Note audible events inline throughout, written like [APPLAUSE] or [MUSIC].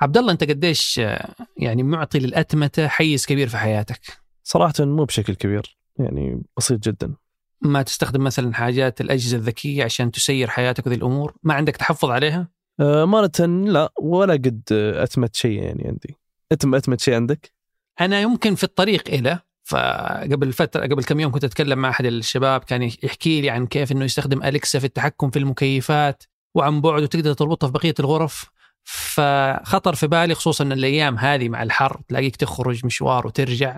عبد الله انت قديش آه، يعني معطي للأتمتة حيز كبير في حياتك؟ صراحة مو بشكل كبير يعني بسيط جدا. ما تستخدم مثلا حاجات الأجهزة الذكية عشان تسير حياتك وذي الأمور؟ ما عندك تحفظ عليها؟ آه مرة لا ولا قد آه، أتمت شيء يعني عندي. اتم أتمت شيء عندك؟ أنا يمكن في الطريق إلى فقبل فترة قبل كم يوم كنت أتكلم مع أحد الشباب كان يحكي لي عن كيف إنه يستخدم أليكسا في التحكم في المكيفات وعن بعد وتقدر تربطها في بقية الغرف. فخطر في بالي خصوصا الأيام هذه مع الحر تلاقيك تخرج مشوار وترجع.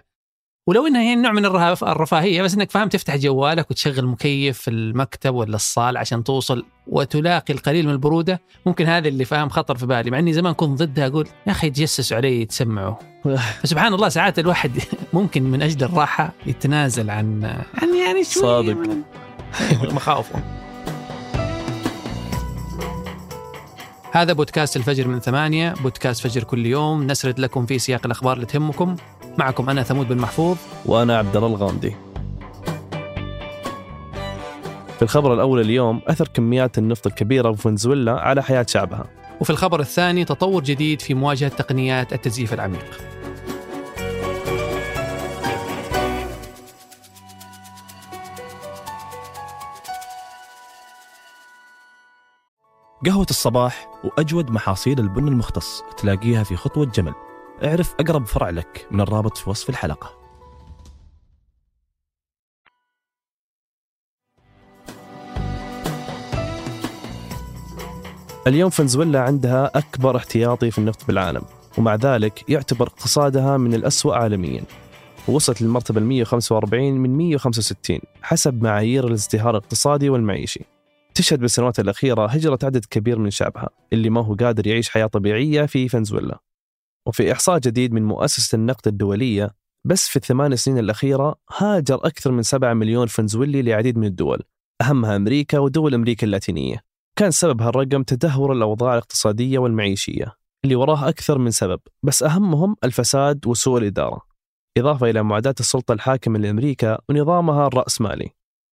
ولو إنها هي نوع من الرفاهية بس إنك فاهم تفتح جوالك وتشغل مكيف في المكتب ولا الصال عشان توصل وتلاقي القليل من البرودة. ممكن هذا اللي فاهم خطر في بالي مع إني زمان كنت ضدها أقول يا أخي يتجسسوا علي يتسمعوا [LAUGHS] فسبحان الله ساعات الواحد [LAUGHS] ممكن من أجل الراحة يتنازل عن عن يعني شوي صادق. [LAUGHS] مخاوفه. هذا بودكاست الفجر من ثمانية بودكاست فجر كل يوم. نسرد لكم في سياق الأخبار اللي تهمكم. معكم أنا ثمود بن محفوظ. وأنا عبد الله الغامدي. في الخبر الأول اليوم أثر كميات النفط الكبيرة في فنزويلا على حياة شعبها. وفي الخبر الثاني تطور جديد في مواجهة تقنيات التزييف العميق. قهوة الصباح وأجود محاصيل البن المختص تلاقيها في خطوة جمل. اعرف أقرب فرع لك من الرابط في وصف الحلقة. اليوم فنزويلا عندها أكبر احتياطي في النفط بالعالم ومع ذلك يعتبر اقتصادها من الأسوأ عالميا. ووصلت للمرتبة ال 145 من 165 حسب معايير الازدهار الاقتصادي والمعيشي. تشهد بالسنوات الأخيرة هجرة عدد كبير من شعبها اللي ما هو قادر يعيش حياة طبيعية في فنزويلا. وفي إحصاء جديد من مؤسسة النقد الدولية بس في الثمان سنين الأخيرة هاجر أكثر من 7 مليون فنزويلي لعديد من الدول أهمها أمريكا ودول أمريكا اللاتينية. كان سبب هالرقم تدهور الأوضاع الاقتصادية والمعيشية اللي وراه أكثر من سبب بس أهمهم الفساد وسوء الإدارة. إضافة إلى معاداة السلطة الحاكمة لأمريكا ونظامها الرأسمالي.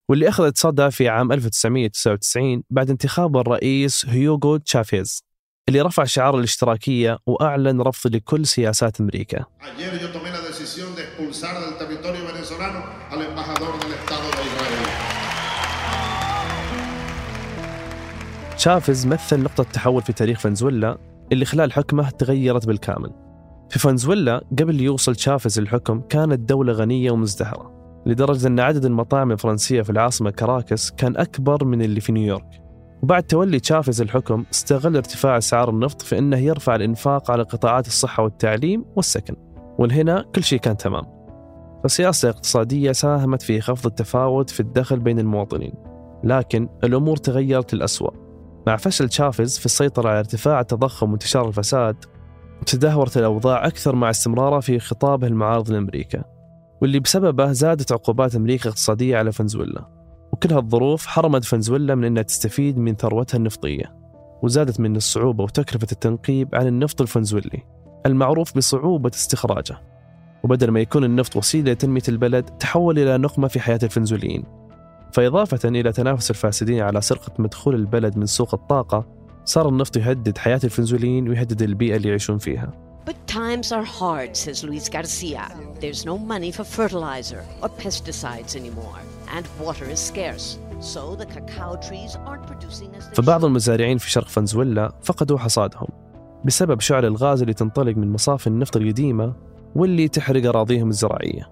واللي أخذت صدى في عام 1999 بعد انتخاب الرئيس هيوغو تشافيز اللي رفع شعار الاشتراكية وأعلن رفض لكل سياسات أمريكا. تشافيز مثل نقطة تحول في تاريخ فنزويلا اللي خلال حكمه تغيرت بالكامل. في فنزويلا قبل يوصل تشافيز للحكم كانت دولة غنية ومزدهرة لدرجة أن عدد المطاعم الفرنسية في العاصمة كاراكس كان أكبر من اللي في نيويورك. وبعد تولي تشافيز الحكم استغل ارتفاع أسعار النفط في أنه يرفع الإنفاق على قطاعات الصحة والتعليم والسكن. والهنا كل شيء كان تمام. فالسياسة الاقتصادية ساهمت في خفض التفاوت في الدخل بين المواطنين. لكن الأمور تغيرت للأسوأ مع فشل تشافيز في السيطرة على ارتفاع التضخم وانتشار الفساد تدهورت الأوضاع أكثر مع استمراره في خطابه المعارض لأمريكا واللي بسببه زادت عقوبات أمريكا اقتصادية على فنزويلا. وكل هالظروف حرمت فنزويلا من أنها تستفيد من ثروتها النفطية وزادت من الصعوبة وتكلفة التنقيب عن النفط الفنزويلي المعروف بصعوبة استخراجه. وبدل ما يكون النفط وسيلة لتنمية البلد تحول إلى نقمة في حياة الفنزويليين. فإضافة إلى تنافس الفاسدين على سرقة مدخول البلد من سوق الطاقة صار النفط يهدد حياة الفنزويليين ويهدد البيئة اللي يعيشون فيها. But times are hard, says Luis Garcia. There's no money for fertilizer or pesticides anymore, and water is scarce. So the cacao trees aren't producing as فبعض. المزارعين في شرق فنزويلا فقدوا حصادهم بسبب شعل الغاز اللي تنطلق من مصافي النفط القديمة واللي تحرق أراضيهم الزراعية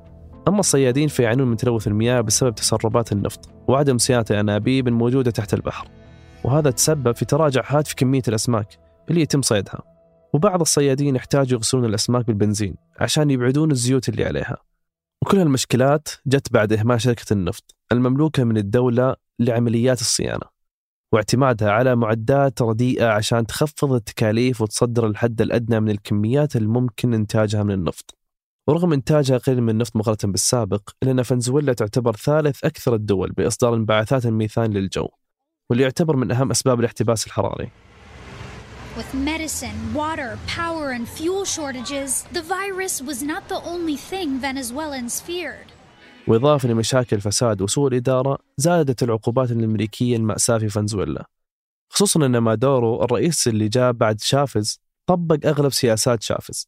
أما الصيادين فيعانون من تلوث المياه بسبب تسربات النفط وعدم صيانة الأنابيب الموجودة تحت البحر وهذا تسبب في تراجع حاد في كمية الأسماك اللي يتم صيدها وبعض الصيادين يحتاجوا يغسلون الأسماك بالبنزين عشان يبعدون الزيوت اللي عليها. وكل هالمشكلات جت بعد إهمال شركة النفط المملوكة من الدولة لعمليات الصيانة واعتمادها على معدات رديئة عشان تخفض التكاليف وتصدر الحد الأدنى من الكميات الممكن إنتاجها من النفط. ورغم إنتاجها قليل من النفط مقارنة بالسابق إلا أن فنزويلا تعتبر ثالث أكثر الدول بإصدار انبعاثات الميثان للجو واللي يعتبر من أهم أسباب الاحتباس الحراري. With medicine, water, power, and fuel shortages, the virus was not the only thing Venezuelans feared. وإضافة لمشاكل الفساد وسوء الإدارة زادت العقوبات الأمريكية المأساة في فنزويلا. خصوصا أن مادورو الرئيس اللي جاء بعد شافز طبق أغلب سياسات شافز.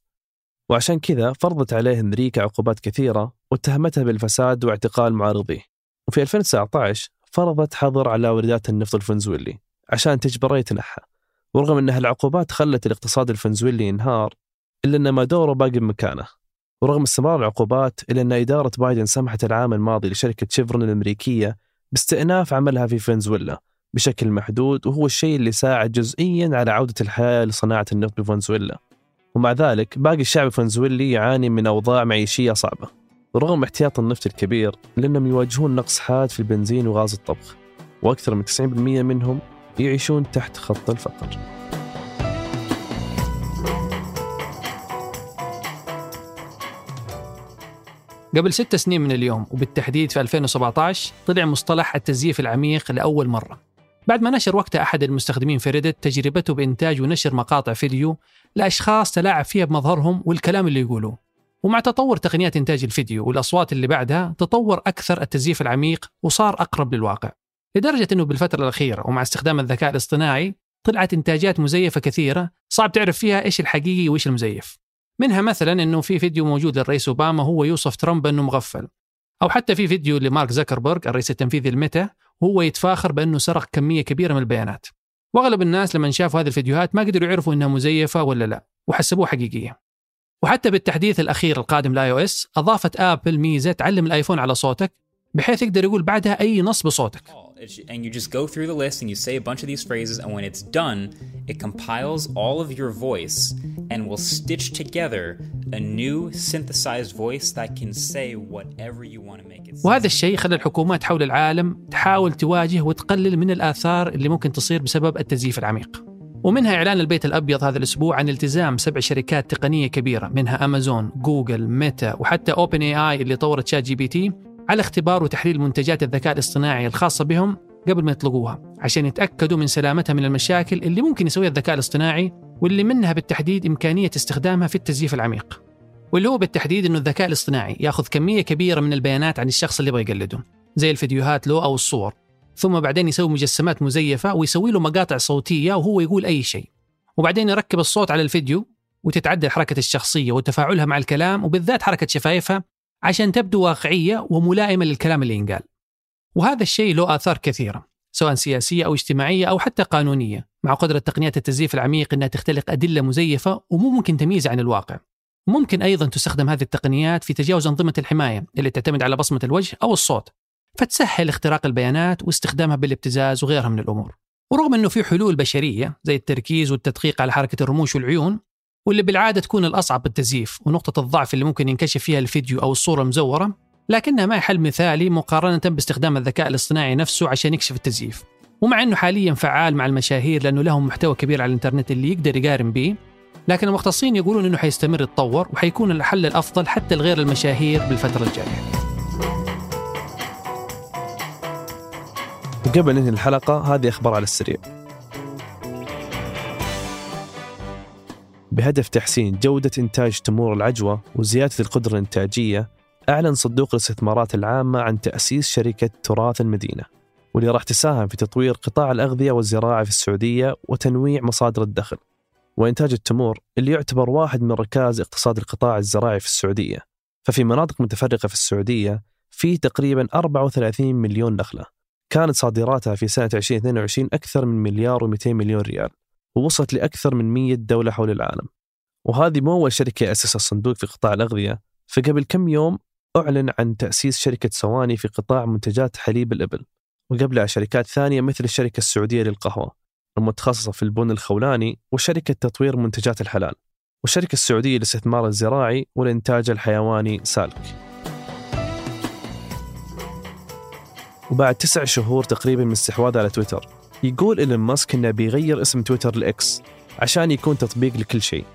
وعشان كذا فرضت عليه أمريكا عقوبات كثيرة واتهمته بالفساد واعتقال معارضيه. وفي 2019 فرضت حظر على واردات النفط الفنزويلي عشان تجبره يتنحى ورغم أن هالعقوبات خلت الاقتصاد الفنزويلي ينهار إلا أن ما دوره باقي بمكانه. ورغم استمرار العقوبات إلا أن إدارة بايدن سمحت العام الماضي لشركة شيفرون الأمريكية باستئناف عملها في فنزويلا بشكل محدود وهو الشيء اللي ساعد جزئيا على عودة الحياة لصناعة النفط بفنزويلا. ومع ذلك باقي الشعب الفنزويلي يعاني من أوضاع معيشية صعبة. ورغم احتياط النفط الكبير لأنهم يواجهون نقص حاد في البنزين وغاز الطبخ. وأكثر من 90% منهم يعيشون تحت خط الفقر. قبل ست سنين من اليوم وبالتحديد في 2017 طلع مصطلح التزييف العميق لأول مرة. بعد ما نشر وقتها أحد المستخدمين في ريدت تجربته بإنتاج ونشر مقاطع فيديو لأشخاص تلاعب فيها بمظهرهم والكلام اللي يقولوه. ومع تطور تقنيات إنتاج الفيديو والأصوات اللي بعدها تطور أكثر التزييف العميق وصار أقرب للواقع. لدرجة أنه بالفترة الأخيرة ومع استخدام الذكاء الاصطناعي طلعت إنتاجات مزيفة كثيرة صعب تعرف فيها إيش الحقيقي وإيش المزيف. منها مثلا أنه في فيديو موجود للرئيس أوباما هو يوصف ترامب أنه مغفل. أو حتى في فيديو لمارك زكربرج الرئيس التنفيذي الميتا وهو يتفاخر بأنه سرق كمية كبيرة من البيانات. وأغلب الناس لما شافوا هذه الفيديوهات ما قدروا يعرفوا إنها مزيفة ولا لا وحسبوها حقيقية. وحتى بالتحديث الأخير القادم ل iOS أضافت آبل ميزة تعلم الآيفون على صوتك بحيث يقدر يقول بعدها أي نص بصوتك and you just go through the list and you say a bunch of these phrases and when it's done it compiles all of your voice and will stitch together a new synthesized voice that can say whatever you want to make it وهذا الشيء خلى الحكومات حول العالم تحاول تواجه وتقلل من الآثار اللي ممكن تصير بسبب التزييف العميق. ومنها إعلان البيت الأبيض هذا الأسبوع عن التزام سبع شركات تقنية كبيرة منها أمازون، جوجل، ميتا وحتى OpenAI اللي طورت ChatGPT. على اختبار وتحليل منتجات الذكاء الاصطناعي الخاصة بهم قبل ما يطلقوها عشان يتأكدوا من سلامتها من المشاكل اللي ممكن يسويها الذكاء الاصطناعي واللي منها بالتحديد إمكانية استخدامها في التزييف العميق. واللي هو بالتحديد أنه الذكاء الاصطناعي ياخذ كمية كبيرة من البيانات عن الشخص اللي يبغى يقلده زي الفيديوهات له أو الصور ثم بعدين يسوي مجسمات مزيفة ويسوي له مقاطع صوتية وهو يقول أي شيء. وبعدين يركب الصوت على الفيديو وتتعدل حركة الشخصية وتفاعلها مع الكلام وبالذات حركة شفايفها عشان تبدو واقعية وملائمة للكلام اللي ينقال. وهذا الشيء له آثار كثيرة سواء سياسية أو اجتماعية أو حتى قانونية مع قدرة تقنيات التزييف العميق أنها تختلق أدلة مزيفة ومو ممكن تمييز عن الواقع. ممكن أيضا تستخدم هذه التقنيات في تجاوز أنظمة الحماية اللي تعتمد على بصمة الوجه أو الصوت فتسهل اختراق البيانات واستخدامها بالابتزاز وغيرها من الأمور. ورغم أنه في حلول بشرية زي التركيز والتدقيق على حركة الرموش والعيون واللي بالعادة تكون الأصعب بالتزييف ونقطة الضعف اللي ممكن ينكشف فيها الفيديو أو الصورة المزورة لكنها ما حل مثالي مقارنة باستخدام الذكاء الاصطناعي نفسه عشان يكشف التزييف. ومع أنه حاليا فعال مع المشاهير لأنه لهم محتوى كبير على الإنترنت اللي يقدر يقارن به لكن المختصين يقولون أنه حيستمر يتطور وحيكون الحل الأفضل حتى لغير المشاهير بالفترة الجاية. وقبل ننهي الحلقة هذه أخبار على السريع. بهدف تحسين جودة إنتاج تمور العجوة وزيادة القدرة الإنتاجية أعلن صندوق الاستثمارات العامة عن تأسيس شركة تراث المدينة واللي راح تساهم في تطوير قطاع الأغذية والزراعة في السعودية وتنويع مصادر الدخل وإنتاج التمور اللي يعتبر واحد من ركاز اقتصاد القطاع الزراعي في السعودية. ففي مناطق متفرقة في السعودية في تقريبا 34 مليون نخلة كانت صادراتها في سنة 2022 أكثر من مليار و200 مليون ريال. ووصلت لأكثر من 100 دولة حول العالم. وهذه مو أول شركة يأسسها الصندوق في قطاع الأغذية فقبل كم يوم أعلن عن تأسيس شركة سواني في قطاع منتجات حليب الإبل وقبلها شركات ثانية مثل الشركة السعودية للقهوة المتخصصة في البن الخولاني وشركة تطوير منتجات الحلال والشركة السعودية للاستثمار الزراعي والإنتاج الحيواني سالك. وبعد تسع شهور تقريبا من استحواذه على تويتر يقول إيلون ماسك إنه بيغير اسم تويتر ل X عشان يكون تطبيق لكل شيء.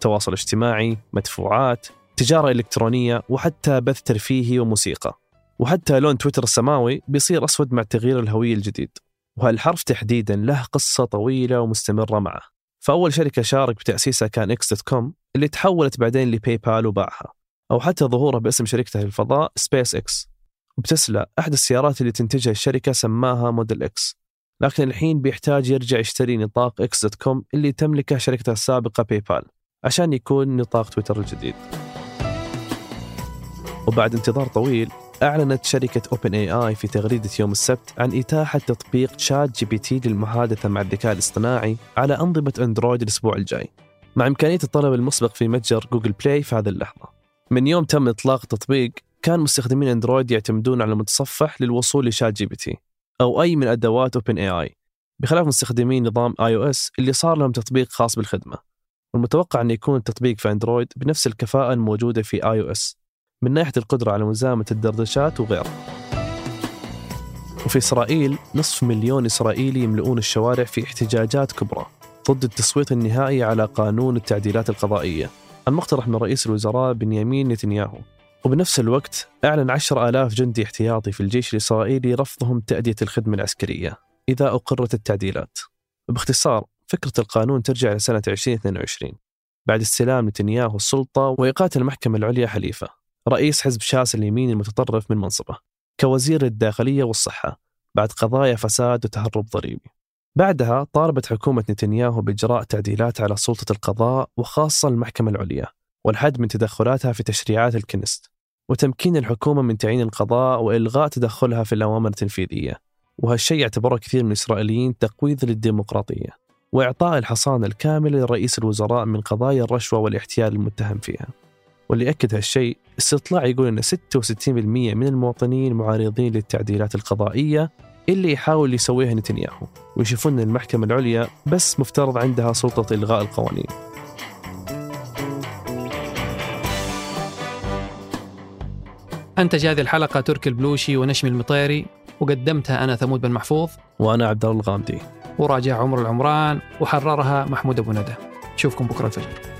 تواصل اجتماعي مدفوعات تجارة إلكترونية وحتى بث ترفيهي وموسيقى. وحتى لون تويتر السماوي بيصير أسود مع تغيير الهوية الجديد. وهالحرف تحديدا له قصة طويلة ومستمرة معه. فأول شركة شارك بتأسيسها كان X.com اللي تحولت بعدين ل PayPal وباعها. أو حتى ظهوره باسم شركته في الفضاء سبيس إكس. وبتسلا أحد السيارات اللي تنتجها الشركة سماها Model X. لكن الحين بيحتاج يرجع يشتري نطاق X.com اللي تملكه شركته السابقة PayPal عشان يكون نطاق تويتر الجديد. وبعد انتظار طويل أعلنت شركة OpenAI في تغريدة يوم السبت عن إتاحة تطبيق ChatGPT للمحادثة مع الذكاء الاصطناعي على أنظمة أندرويد الأسبوع الجاي. مع إمكانية الطلب المسبق في متجر Google Play في هذه اللحظة. من يوم تم إطلاق التطبيق كان مستخدمين أندرويد يعتمدون على المتصفح للوصول ل ChatGPT أو أي من أدوات OpenAI بخلاف مستخدمين نظام iOS اللي صار لهم تطبيق خاص بالخدمة. والمتوقع أن يكون التطبيق في أندرويد بنفس الكفاءة الموجودة في iOS من ناحية القدرة على مزامنة الدردشات وغيره وفي إسرائيل نصف مليون إسرائيلي يملؤون الشوارع في احتجاجات كبرى ضد التصويت النهائي على قانون التعديلات القضائية. المقترح من رئيس الوزراء بنيامين نتنياهو. وبنفس الوقت أعلن عشر آلاف جندي احتياطي في الجيش الإسرائيلي رفضهم تأدية الخدمة العسكرية إذا أقرت التعديلات. باختصار فكرة القانون ترجع إلى سنة 2022 بعد استلام نتنياهو السلطة وإيقاة المحكمة العليا حليفة رئيس حزب شاس اليمين المتطرف من منصبه كوزير الداخلية والصحة بعد قضايا فساد وتهرب ضريبي. بعدها طالبت حكومة نتنياهو بإجراء تعديلات على سلطة القضاء وخاصة المحكمة العليا والحد من تدخلاتها في تشريعات الكنست وتمكين الحكومة من تعيين القضاء وإلغاء تدخلها في الأوامر التنفيذية. وهالشيء يعتبره كثير من الإسرائيليين تقويض للديمقراطية. وإعطاء الحصانة الكاملة لرئيس الوزراء من قضايا الرشوة والاحتيال المتهم فيها. واللي أكد هالشيء استطلاع يقول أن 66% من المواطنين معارضين للتعديلات القضائية اللي يحاول يسويها نتنياهو. ويشوفون أن المحكمة العليا بس مفترض عندها سلطة إلغاء القوانين. أنتج هذه الحلقة تركي البلوشي ونشمي المطيري وقدمتها أنا ثمود بن محفوظ. وأنا عبد الله الغامدي. وراجع عمر العمران وحررها محمود أبو ندى. نشوفكم بكرة الفجر.